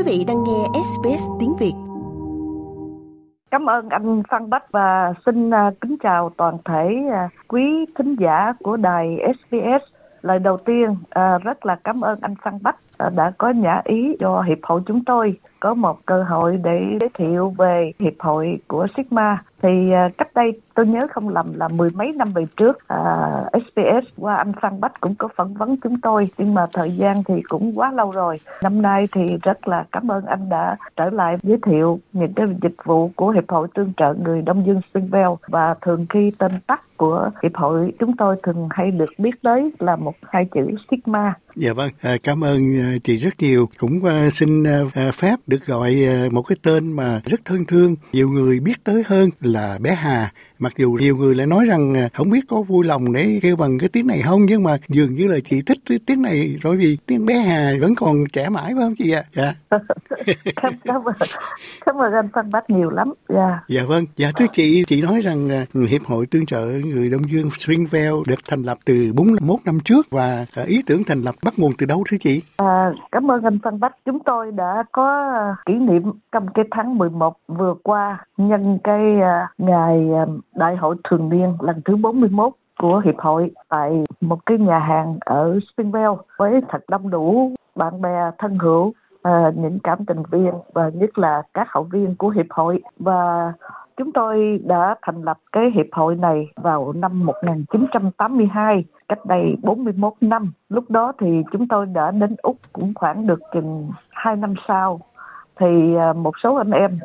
Quý vị đang nghe SBS tiếng Việt. Cảm ơn anh Phan Bách và xin à, kính chào toàn thể à, quý thính giả của đài SBS. Lời đầu tiên à, rất là cảm ơn anh Phan Bách Ờ, đã có nhã ý cho hiệp hội chúng tôi có một cơ hội để giới thiệu về hiệp hội của Sigma. Thì ờ, cách đây tôi nhớ không lầm là mười mấy năm về trước ờ, uh, à, SPS qua anh Phan Bách cũng có phỏng vấn chúng tôi. Nhưng mà thời gian thì cũng quá lâu rồi. Năm nay thì rất là cảm ơn anh đã trở lại giới thiệu những cái dịch vụ của hiệp hội tương trợ người Đông Dương Springvale. Và thường khi tên tắt của hiệp hội chúng tôi thường hay được biết tới là một hai chữ Sigma. Dạ vâng, à, cảm ơn à, chị rất nhiều. Cũng à, xin phép được gọi một cái tên mà rất thân thương, nhiều người biết tới hơn là bé Hà mặc dù nhiều người lại nói rằng à, không biết có vui lòng để kêu bằng cái tiếng này không nhưng mà dường như là chị thích cái tiếng này bởi vì tiếng bé Hà vẫn còn trẻ mãi phải không chị ạ? Dạ. cảm, cảm ơn cảm ơn anh Phan Bách nhiều lắm. Dạ. Dạ vâng. Dạ thưa chị, chị nói rằng à, hiệp hội tương trợ người Đông Dương Springvale được thành lập từ 41 năm trước và à, ý tưởng thành lập bắt nguồn từ đâu thưa chị? À, cảm ơn anh Phan Bách. Chúng tôi đã có kỷ niệm trong cái tháng 11 vừa qua nhân cái ngày đại hội thường niên lần thứ 41 của hiệp hội tại một cái nhà hàng ở Springvale với thật đông đủ bạn bè thân hữu à, những cảm tình viên và nhất là các hội viên của hiệp hội. Và chúng tôi đã thành lập cái hiệp hội này vào năm 1982 cách đây 41 năm. Lúc đó thì chúng tôi đã đến úc cũng khoảng được chừng hai năm sau. Thì à, một số anh em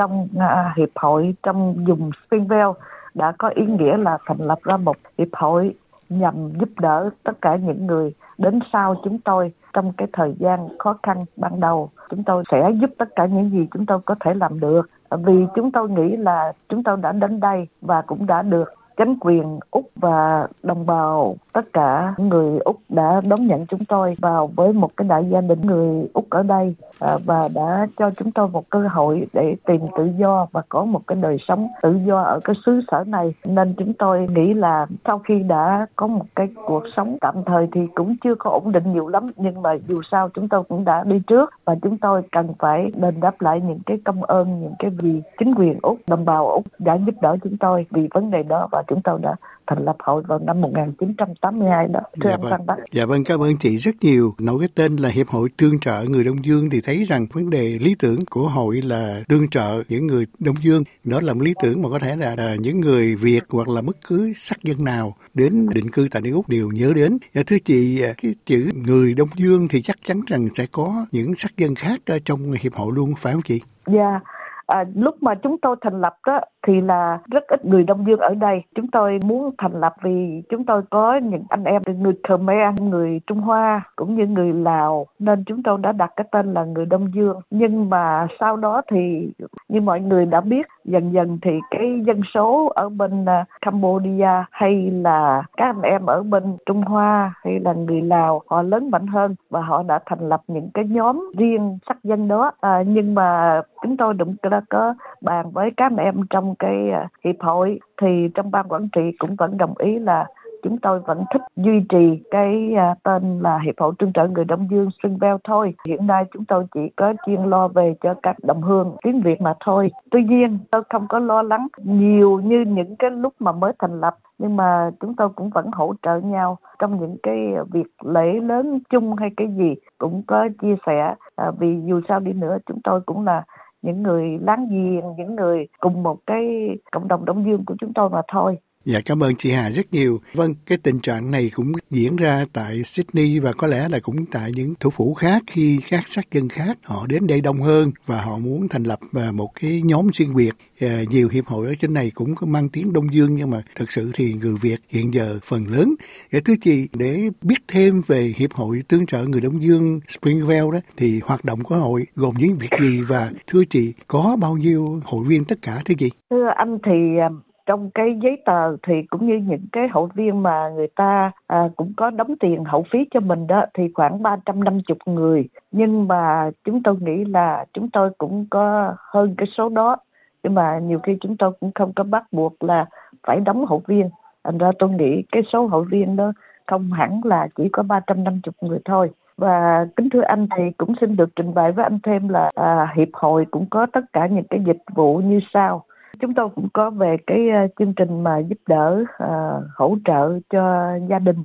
trong uh, hiệp hội trong vùng Springvale đã có ý nghĩa là thành lập ra một hiệp hội nhằm giúp đỡ tất cả những người đến sau chúng tôi trong cái thời gian khó khăn ban đầu. Chúng tôi sẽ giúp tất cả những gì chúng tôi có thể làm được. Vì chúng tôi nghĩ là chúng tôi đã đến đây và cũng đã được chính quyền úc và đồng bào tất cả người úc đã đón nhận chúng tôi vào với một cái đại gia đình người úc ở đây. Ờ, và đã cho chúng tôi một cơ hội để tìm tự do và có một cái đời sống tự do ở cái xứ sở này. Nên chúng tôi nghĩ là sau khi đã có một cái cuộc sống tạm thời thì cũng chưa có ổn định nhiều lắm, nhưng mà dù sao chúng tôi cũng đã đi trước và chúng tôi cần phải đền đáp lại những cái công ơn, những cái gì chính quyền úc, đồng bào úc đã giúp đỡ chúng tôi vì vấn đề đó và chúng tôi đã thành lập hội vào năm 1982 đó. Thưa dạ ông vâng. Bác. Dạ vâng, cảm ơn chị rất nhiều. Nói cái tên là Hiệp hội Tương trợ Người Đông Dương thì thấy rằng vấn đề lý tưởng của hội là tương trợ những người Đông Dương. Đó là một lý tưởng mà có thể là, là những người Việt hoặc là bất cứ sắc dân nào đến định cư tại nước Úc đều nhớ đến. Dạ, thưa chị, cái chữ người Đông Dương thì chắc chắn rằng sẽ có những sắc dân khác trong hiệp hội luôn, phải không chị? Dạ, à, lúc mà chúng tôi thành lập đó thì là rất ít người Đông Dương ở đây. Chúng tôi muốn thành lập vì chúng tôi có những anh em người Khmer, người Trung Hoa cũng như người Lào nên chúng tôi đã đặt cái tên là người Đông Dương. Nhưng mà sau đó thì như mọi người đã biết dần dần thì cái dân số ở bên à, Cambodia hay là các anh em ở bên Trung Hoa hay là người Lào họ lớn mạnh hơn và họ đã thành lập những cái nhóm riêng sắc dân đó. À, nhưng mà chúng tôi cũng đã có bàn với các anh em trong cái à, hiệp hội thì trong ban quản trị cũng vẫn đồng ý là chúng tôi vẫn thích duy trì cái à, tên là Hiệp hội Tương trợ Người Đông Dương Springvale thôi. Hiện nay chúng tôi chỉ có chuyên lo về cho các đồng hương tiếng Việt mà thôi. Tuy nhiên tôi không có lo lắng nhiều như những cái lúc mà mới thành lập nhưng mà chúng tôi cũng vẫn hỗ trợ nhau trong những cái việc lễ lớn chung hay cái gì cũng có chia sẻ à, vì dù sao đi nữa chúng tôi cũng là những người láng giềng, những người cùng một cái cộng đồng đông dương của chúng tôi mà thôi. Dạ cảm ơn chị Hà rất nhiều. Vâng, cái tình trạng này cũng diễn ra tại Sydney và có lẽ là cũng tại những thủ phủ khác khi các sắc dân khác họ đến đây đông hơn và họ muốn thành lập à, một cái nhóm riêng biệt. À, nhiều hiệp hội ở trên này cũng có mang tiếng Đông Dương nhưng mà thực sự thì người Việt hiện giờ phần lớn. Dạ, thưa chị, để biết thêm về hiệp hội tương trợ người Đông Dương Springvale đó thì hoạt động của hội gồm những việc gì và thưa chị có bao nhiêu hội viên tất cả thưa chị? Thưa anh thì à, trong cái giấy tờ thì cũng như những cái hội viên mà người ta à, cũng có đóng tiền hậu phí cho mình đó thì khoảng 350 người. Nhưng mà chúng tôi nghĩ là chúng tôi cũng có hơn cái số đó. Nhưng mà nhiều khi chúng tôi cũng không có bắt buộc là phải đóng hội viên. Thành ra tôi nghĩ cái số hội viên đó không hẳn là chỉ có 350 người thôi. Và kính thưa anh thì cũng xin được trình bày với anh thêm là à, hiệp hội cũng có tất cả những cái dịch vụ như sau chúng tôi cũng có về cái ờ, chương trình mà giúp đỡ uh, hỗ trợ cho gia đình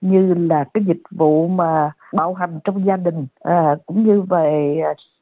như là cái dịch vụ mà bạo hành trong gia đình ờ, cũng như về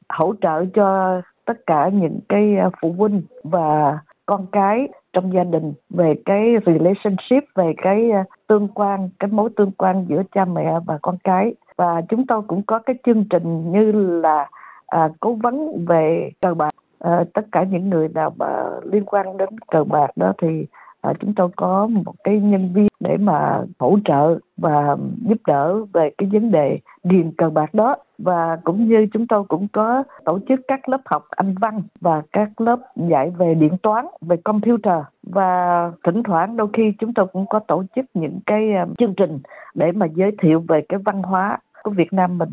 hỗ trợ cho tất cả những cái phụ huynh và con cái trong gia đình về cái relationship về cái tương quan cái mối tương quan giữa cha mẹ và con cái. Và chúng tôi cũng có cái chương trình như là à, cố vấn về cờ bạc. Ờ, tất cả những người nào mà liên quan đến cờ bạc đó thì à, chúng tôi có một cái nhân viên để mà hỗ trợ và giúp đỡ về cái vấn đề điền cờ bạc đó. Và cũng như chúng tôi cũng có tổ chức các lớp học anh văn và các lớp dạy về điện toán về computer. Và thỉnh thoảng đôi khi chúng tôi cũng có tổ chức những cái ờ, chương trình để mà giới thiệu về cái văn hóa của Việt Nam mình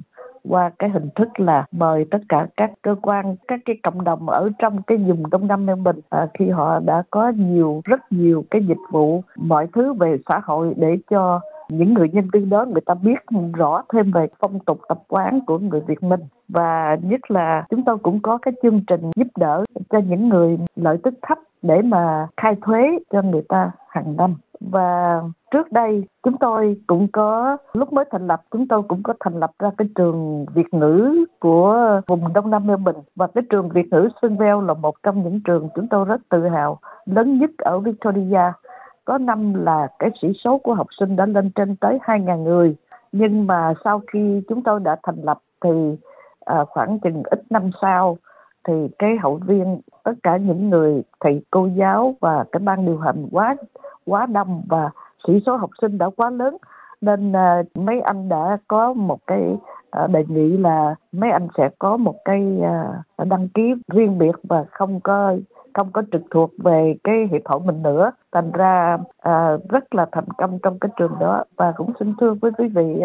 qua cái hình thức là mời tất cả các cơ quan các cái cộng đồng ở trong cái vùng đông nam Ninh Bình à, khi họ đã có nhiều rất nhiều cái dịch vụ mọi thứ về xã hội để cho những người nhân viên đó người ta biết rõ thêm về phong tục tập quán của người Việt Minh và nhất là chúng tôi cũng có cái chương trình giúp đỡ cho những người lợi tức thấp để mà khai thuế cho người ta hàng năm và trước đây chúng tôi cũng có lúc mới thành lập chúng tôi cũng có thành lập ra cái trường Việt ngữ của vùng Đông Nam Ninh Bình. Và cái trường Việt ngữ Sunvale là một trong những trường chúng tôi rất tự hào lớn nhất ở Victoria. Có năm là cái sĩ số của học sinh đã lên trên tới 2.000 người. Nhưng mà sau khi chúng tôi đã thành lập thì à, khoảng chừng ít năm sau thì cái hậu viên tất cả những người thầy cô giáo và cái ban điều hành quá quá đông và sĩ số học sinh đã quá lớn. Nên uh, mấy anh đã có một cái uh, đề nghị là mấy anh sẽ có một cái uh, đăng ký riêng biệt và không có không có trực thuộc về cái hiệp hội mình nữa. Thành ra à, rất là thành công trong cái trường đó. Và cũng xin thưa với quý vị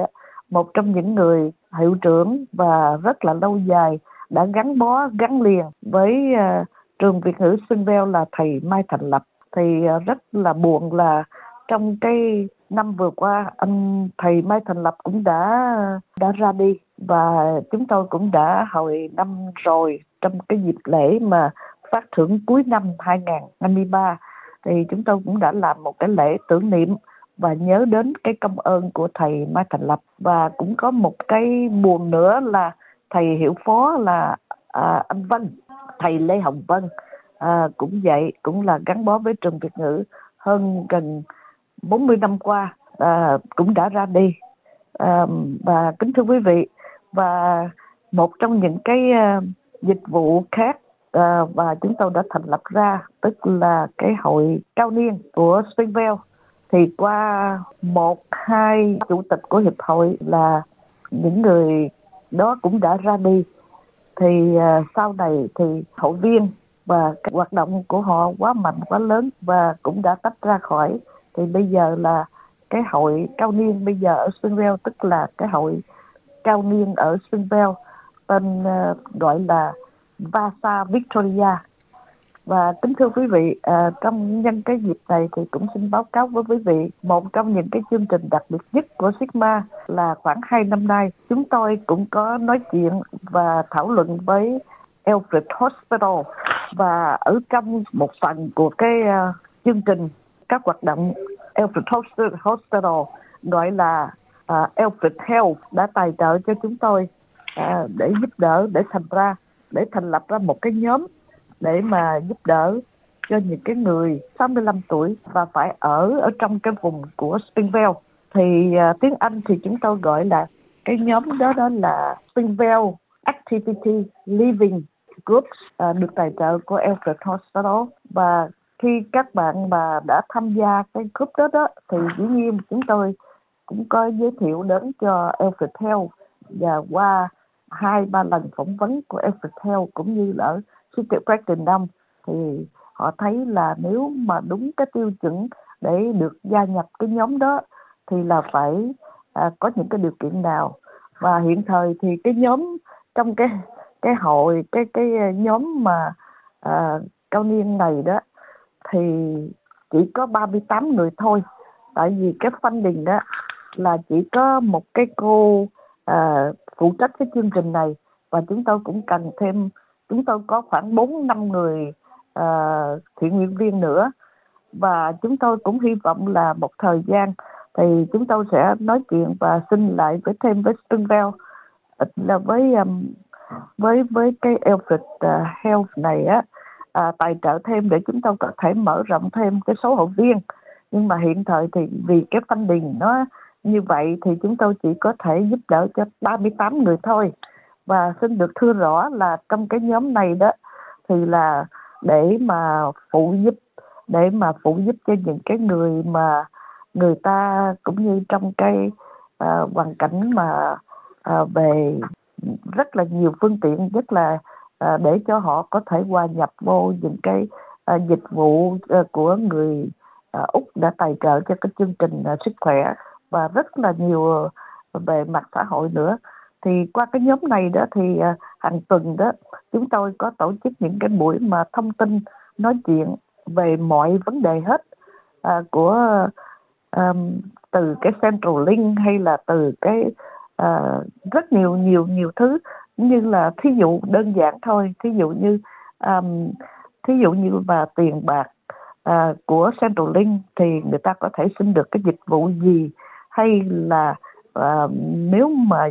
một trong những người hiệu trưởng và rất là lâu dài đã gắn bó gắn liền với à, trường Việt ngữ Sunville là thầy Mai Thành Lập thì à, rất là buồn là trong cái năm vừa qua anh thầy Mai Thành Lập cũng đã đã ra đi và chúng tôi cũng đã hồi năm rồi trong cái dịp lễ mà phát thưởng cuối năm 2023 thì chúng tôi cũng đã làm một cái lễ tưởng niệm và nhớ đến cái công ơn của thầy Mai Thành Lập. Và cũng có một cái buồn nữa là thầy hiệu phó là à, anh Vân thầy Lê Hồng Vân à, cũng vậy cũng là gắn bó với trường Việt ngữ hơn gần 40 năm qua à, cũng đã ra đi. À, và kính thưa quý vị và một trong những cái uh, dịch vụ khác uh, và chúng tôi đã thành lập ra tức là cái hội cao niên của Springvale thì qua một hai chủ tịch của hiệp hội là những người đó cũng đã ra đi. Thì uh, sau này thì hội viên và các hoạt động của họ quá mạnh quá lớn và cũng đã tách ra khỏi. Thì bây giờ là cái hội cao niên bây giờ ở Springville tức là cái hội cao niên ở Springville tên uh, gọi là Vasa Victoria. Và kính thưa quý vị à, trong nhân cái dịp này thì cũng xin báo cáo với quý vị một trong những cái chương trình đặc biệt nhất của Sigma là khoảng hai năm nay chúng tôi cũng có nói chuyện và thảo luận với Alfred Hospital và ở trong một phần của cái uh, chương trình các hoạt động Alfred Hospital gọi là uh, Alfred Health đã tài trợ cho chúng tôi uh, để giúp đỡ để thành ra để thành lập ra một cái nhóm để mà giúp đỡ cho những cái người 65 tuổi và phải ở ở trong cái vùng của Springvale. Thì uh, tiếng Anh thì chúng tôi gọi là cái nhóm đó đó là Springvale Activity Living Groups à, được tài trợ của Alfred Hospital và khi các bạn mà đã tham gia cái group đó đó thì dĩ nhiên chúng tôi cũng có giới thiệu đến cho Alfred Health và qua hai ba lần phỏng vấn của Alfred Health cũng như là ở City Preston Đông thì họ thấy là nếu mà đúng cái tiêu chuẩn để được gia nhập cái nhóm đó thì là phải à, có những cái điều kiện nào. Và hiện thời thì cái nhóm trong cái cái hội cái cái ờ, nhóm mà à, cao niên này đó thì chỉ có 38 người thôi. Tại vì cái funding đó là chỉ có một cái cô à, phụ trách cái chương trình này và chúng tôi cũng cần thêm chúng tôi có khoảng bốn năm người à, thiện nguyện viên nữa. Và chúng tôi cũng hy vọng là một thời gian thì chúng tôi sẽ nói chuyện và xin lại với thêm với Springvale là với um, với với cái Elfit à, Health này á à, tài trợ thêm để chúng tôi có thể mở rộng thêm cái số hội viên. Nhưng mà hiện thời thì vì cái funding nó như vậy thì chúng tôi chỉ có thể giúp đỡ cho 38 người thôi. Và xin được thưa rõ là trong cái nhóm này đó thì là để mà phụ giúp để mà phụ giúp cho những cái người mà người ta cũng như trong cái uh, hoàn cảnh mà uh, về rất là nhiều phương tiện rất là à, để cho họ có thể hòa nhập vô những cái à, dịch vụ ờ, của người à, úc đã tài trợ cho cái chương trình sức khỏe và rất là nhiều về mặt xã hội nữa. Thì qua cái nhóm này đó thì hàng tuần đó chúng tôi có tổ chức những cái buổi mà thông tin nói chuyện về mọi vấn đề hết của um, từ cái central link hay là từ cái à, rất nhiều nhiều nhiều thứ. Như là thí dụ đơn giản thôi thí dụ như um, thí dụ như mà tiền bạc uh, của central link thì người ta có thể xin được cái dịch vụ gì? Hay là uh, nếu mà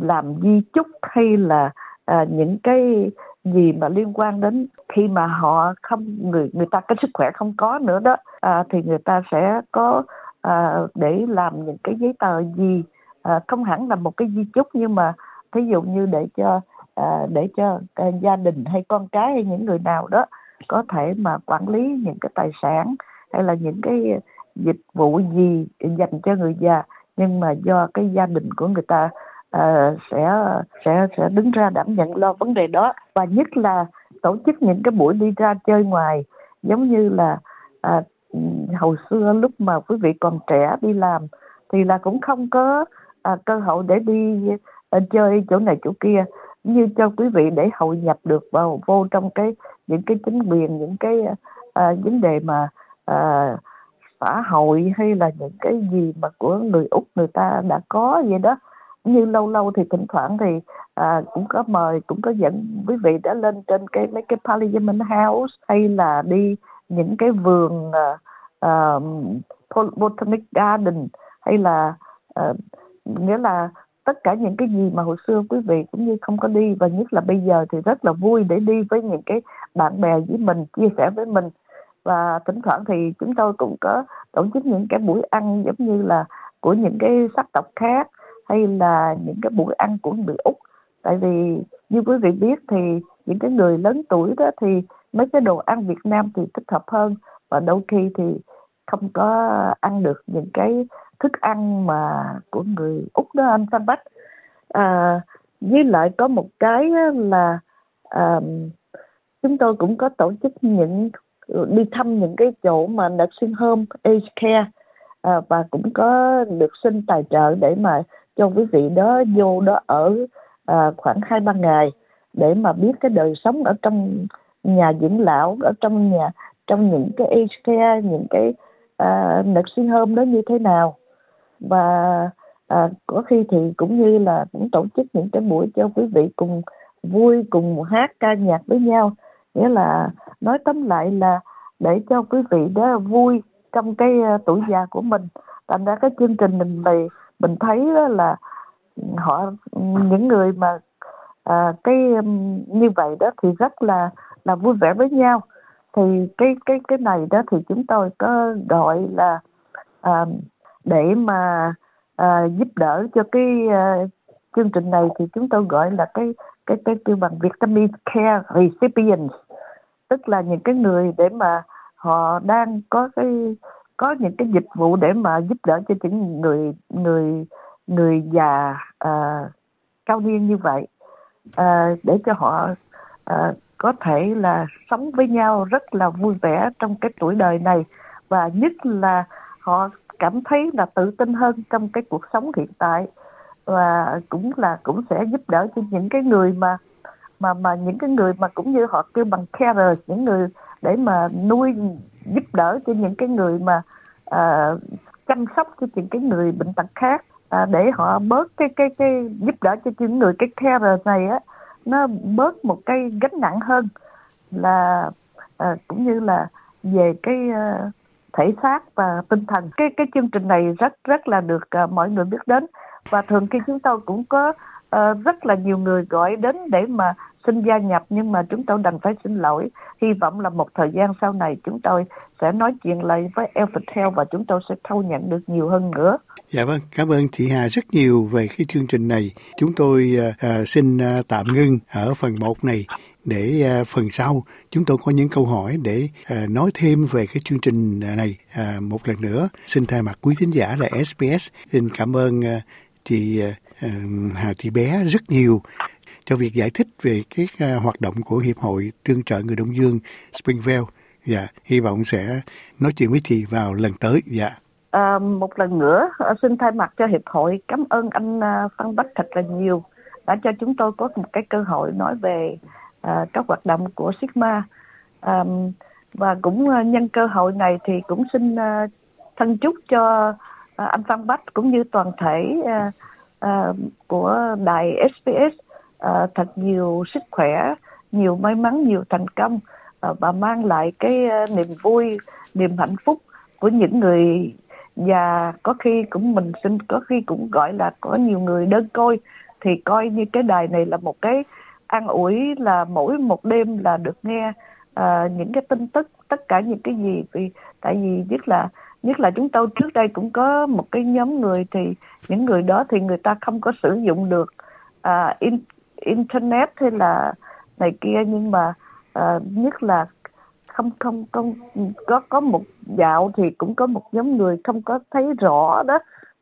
làm di chúc hay là uh, những cái gì mà liên quan đến khi mà họ không người người ta cái sức khỏe không có nữa đó à, thì người ta sẽ có à, để làm những cái giấy tờ gì? À, không hẳn là một cái di chúc nhưng mà thí dụ như để cho à, để cho à, gia đình hay con cái hay những người nào đó có thể mà quản lý những cái tài sản hay là những cái dịch vụ gì dành cho người già nhưng mà do cái gia đình của người ta uh, sẽ sẽ sẽ đứng ra đảm nhận lo vấn đề đó. Và nhất là tổ chức những cái buổi đi ra chơi ngoài giống như là uh, hồi xưa lúc mà quý vị còn trẻ đi làm thì là cũng không có à, cơ hội để đi à, chơi chỗ này chỗ kia như cho quý vị để hội nhập được vào vô trong cái những cái chính quyền những cái à, vấn đề mà à, xã hội hay là những cái gì mà của người úc người ta đã có vậy đó. Như lâu lâu thì thỉnh thoảng thì à, cũng có mời cũng có dẫn quý vị đã lên trên cái mấy cái Parliament House hay là đi những cái vườn uh, Botanic Garden hay là uh, nghĩa là tất cả những cái gì mà hồi xưa quý vị cũng như không có đi, và nhất là bây giờ thì rất là vui để đi với những cái bạn bè với mình, chia sẻ với mình. Và thỉnh thoảng thì chúng tôi cũng có tổ chức những cái buổi ăn giống như là của những cái sắc tộc khác, hay là những cái buổi ăn của người úc. Tại vì như quý vị biết thì những cái người lớn tuổi đó thì mấy cái đồ ăn Việt Nam thì thích hợp hơn, và đôi khi thì không có ăn được những cái thức ăn mà của người úc đó anh Phan Bách. À, với lại có một cái là à, chúng tôi cũng có tổ chức những đi thăm những cái chỗ mà nursing home aged care à, và cũng có được xin tài trợ để mà cho quý vị đó vô đó ở à, khoảng hai ba ngày để mà biết cái đời sống ở trong nhà dưỡng lão ở trong nhà trong những cái aged care những cái à, nursing home đó như thế nào và à, có khi thì cũng như là cũng tổ chức những cái buổi cho quý vị cùng vui cùng hát ca nhạc với nhau. Nghĩa là nói tóm lại là để cho quý vị đó vui trong cái à, tuổi già của mình. Thành ra cái chương trình mình này mình thấy đó là họ những người mà à, cái như vậy đó thì rất là là vui vẻ với nhau. Thì cái cái cái này đó thì chúng tôi có gọi là à, để mà à, giúp đỡ cho cái à, chương trình này thì chúng tôi gọi là cái cái cái kêu bằng vitamin care recipients. Tức là những cái người để mà họ đang có cái có những cái dịch vụ để mà giúp đỡ cho những người người người già à, cao niên như vậy. À, để cho họ à, có thể là sống với nhau rất là vui vẻ trong cái tuổi đời này. Và nhất là họ cảm thấy là tự tin hơn trong cái cuộc sống hiện tại. Và cũng là cũng sẽ giúp đỡ cho những cái người mà mà mà những cái người mà cũng như họ kêu bằng carer những người để mà nuôi giúp đỡ cho những cái người mà à, chăm sóc cho những cái người bệnh tật khác à, để họ bớt cái cái cái giúp đỡ cho những người cái care này á nó bớt một cái gánh nặng hơn là à, cũng như là về cái uh, thể xác và tinh thần. Cái cái chương trình này rất rất là được uh, mọi người biết đến. Và thường khi chúng tôi cũng có uh, rất là nhiều người gọi đến để mà xin gia nhập nhưng mà chúng tôi đành phải xin lỗi. Hy vọng là một thời gian sau này chúng tôi sẽ nói chuyện lại với Elvitel và chúng tôi sẽ thâu nhận được nhiều hơn nữa. Dạ vâng, cảm ơn chị Hà rất nhiều về cái chương trình này. Chúng tôi uh, xin uh, tạm ngưng ở phần 1 này để à, phần sau chúng tôi có những câu hỏi để à, nói thêm về cái chương trình à, này một lần nữa. Xin thay mặt quý thính giả là SBS xin cảm ơn chị Hà Thị Bé rất nhiều cho việc giải thích về cái hoạt động của Hiệp hội Tương trợ Người Đông Dương Springvale. Dạ, hy vọng sẽ nói chuyện với chị vào lần tới. Dạ. À, một lần nữa xin thay mặt cho hiệp hội cảm ơn anh Phan Bách thật là nhiều đã cho chúng tôi có một cái cơ hội nói về à, các hoạt động của Sigma. À, và cũng à, nhân cơ hội này thì cũng xin à, thân chúc cho à, anh Phan Bách cũng như toàn thể à, à, của đài SPS à, thật nhiều sức khỏe, nhiều may mắn, nhiều thành công à, và mang lại cái à, niềm vui, niềm hạnh phúc của những người và có khi cũng mình xin có khi cũng gọi là có nhiều người đơn côi. Thì coi như cái đài này là một cái an ủi là mỗi một đêm là được nghe uh, những cái tin tức tất cả những cái gì. Vì tại vì nhất là nhất là chúng tôi trước đây cũng có một cái nhóm người thì những người đó thì người ta không có sử dụng được uh, in, internet hay là này kia. Nhưng mà uh, nhất là không không không có có một dạo thì cũng có một nhóm người không có thấy rõ đó.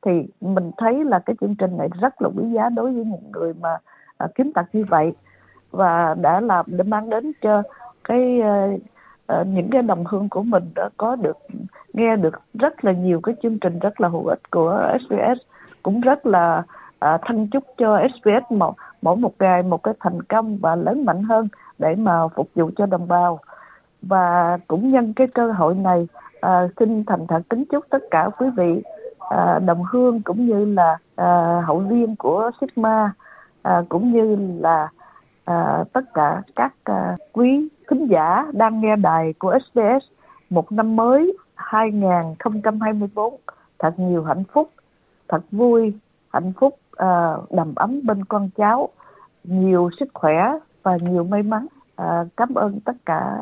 Thì mình thấy là cái chương trình này rất là quý giá đối với những người mà uh, kiếm tật như vậy và đã làm để mang đến cho cái uh, uh, những cái đồng hương của mình đã có được nghe được rất là nhiều cái chương trình rất là hữu ích của SBS cũng rất là à, uh, thân chúc cho SBS một mỗi một ngày một cái thành công và lớn mạnh hơn để mà phục vụ cho đồng bào. Và cũng nhân cái cơ hội này à, xin thành thật kính chúc tất cả quý vị à, đồng hương cũng như là à, hậu viên của Sigma à, cũng như là à, tất cả các à, quý khán giả đang nghe đài của SBS một năm mới 2024 thật nhiều hạnh phúc thật vui hạnh phúc à, đầm ấm bên con cháu. Nhiều sức khỏe và nhiều may mắn. À, cảm ơn tất cả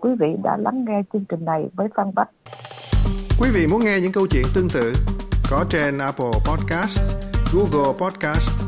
quý vị đã lắng nghe chương trình này với Phan Bách. Quý vị muốn nghe những câu chuyện tương tự có trên Apple Podcast, Google Podcast,